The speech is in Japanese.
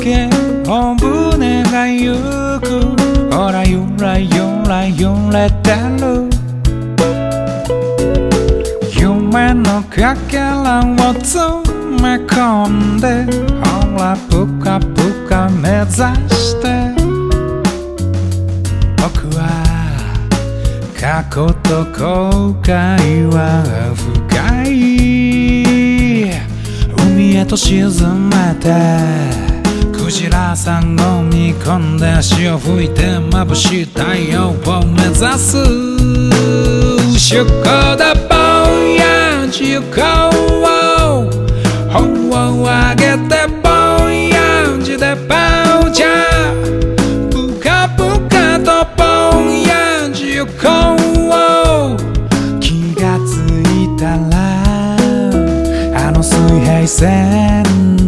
け本船がゆく。ほらゆらゆら揺れてる。夢のかけらを詰め込んで。ほらぷかぷか目指して。僕は過去と後悔は深い。海へと沈めて。ジラさんを見込んで足を吹いて眩しい太陽を目指す出航だぼんや自由を本を上げてぼんやじでバウチャーぷかぷかとぼんや自由を。気がついたらあの水平線。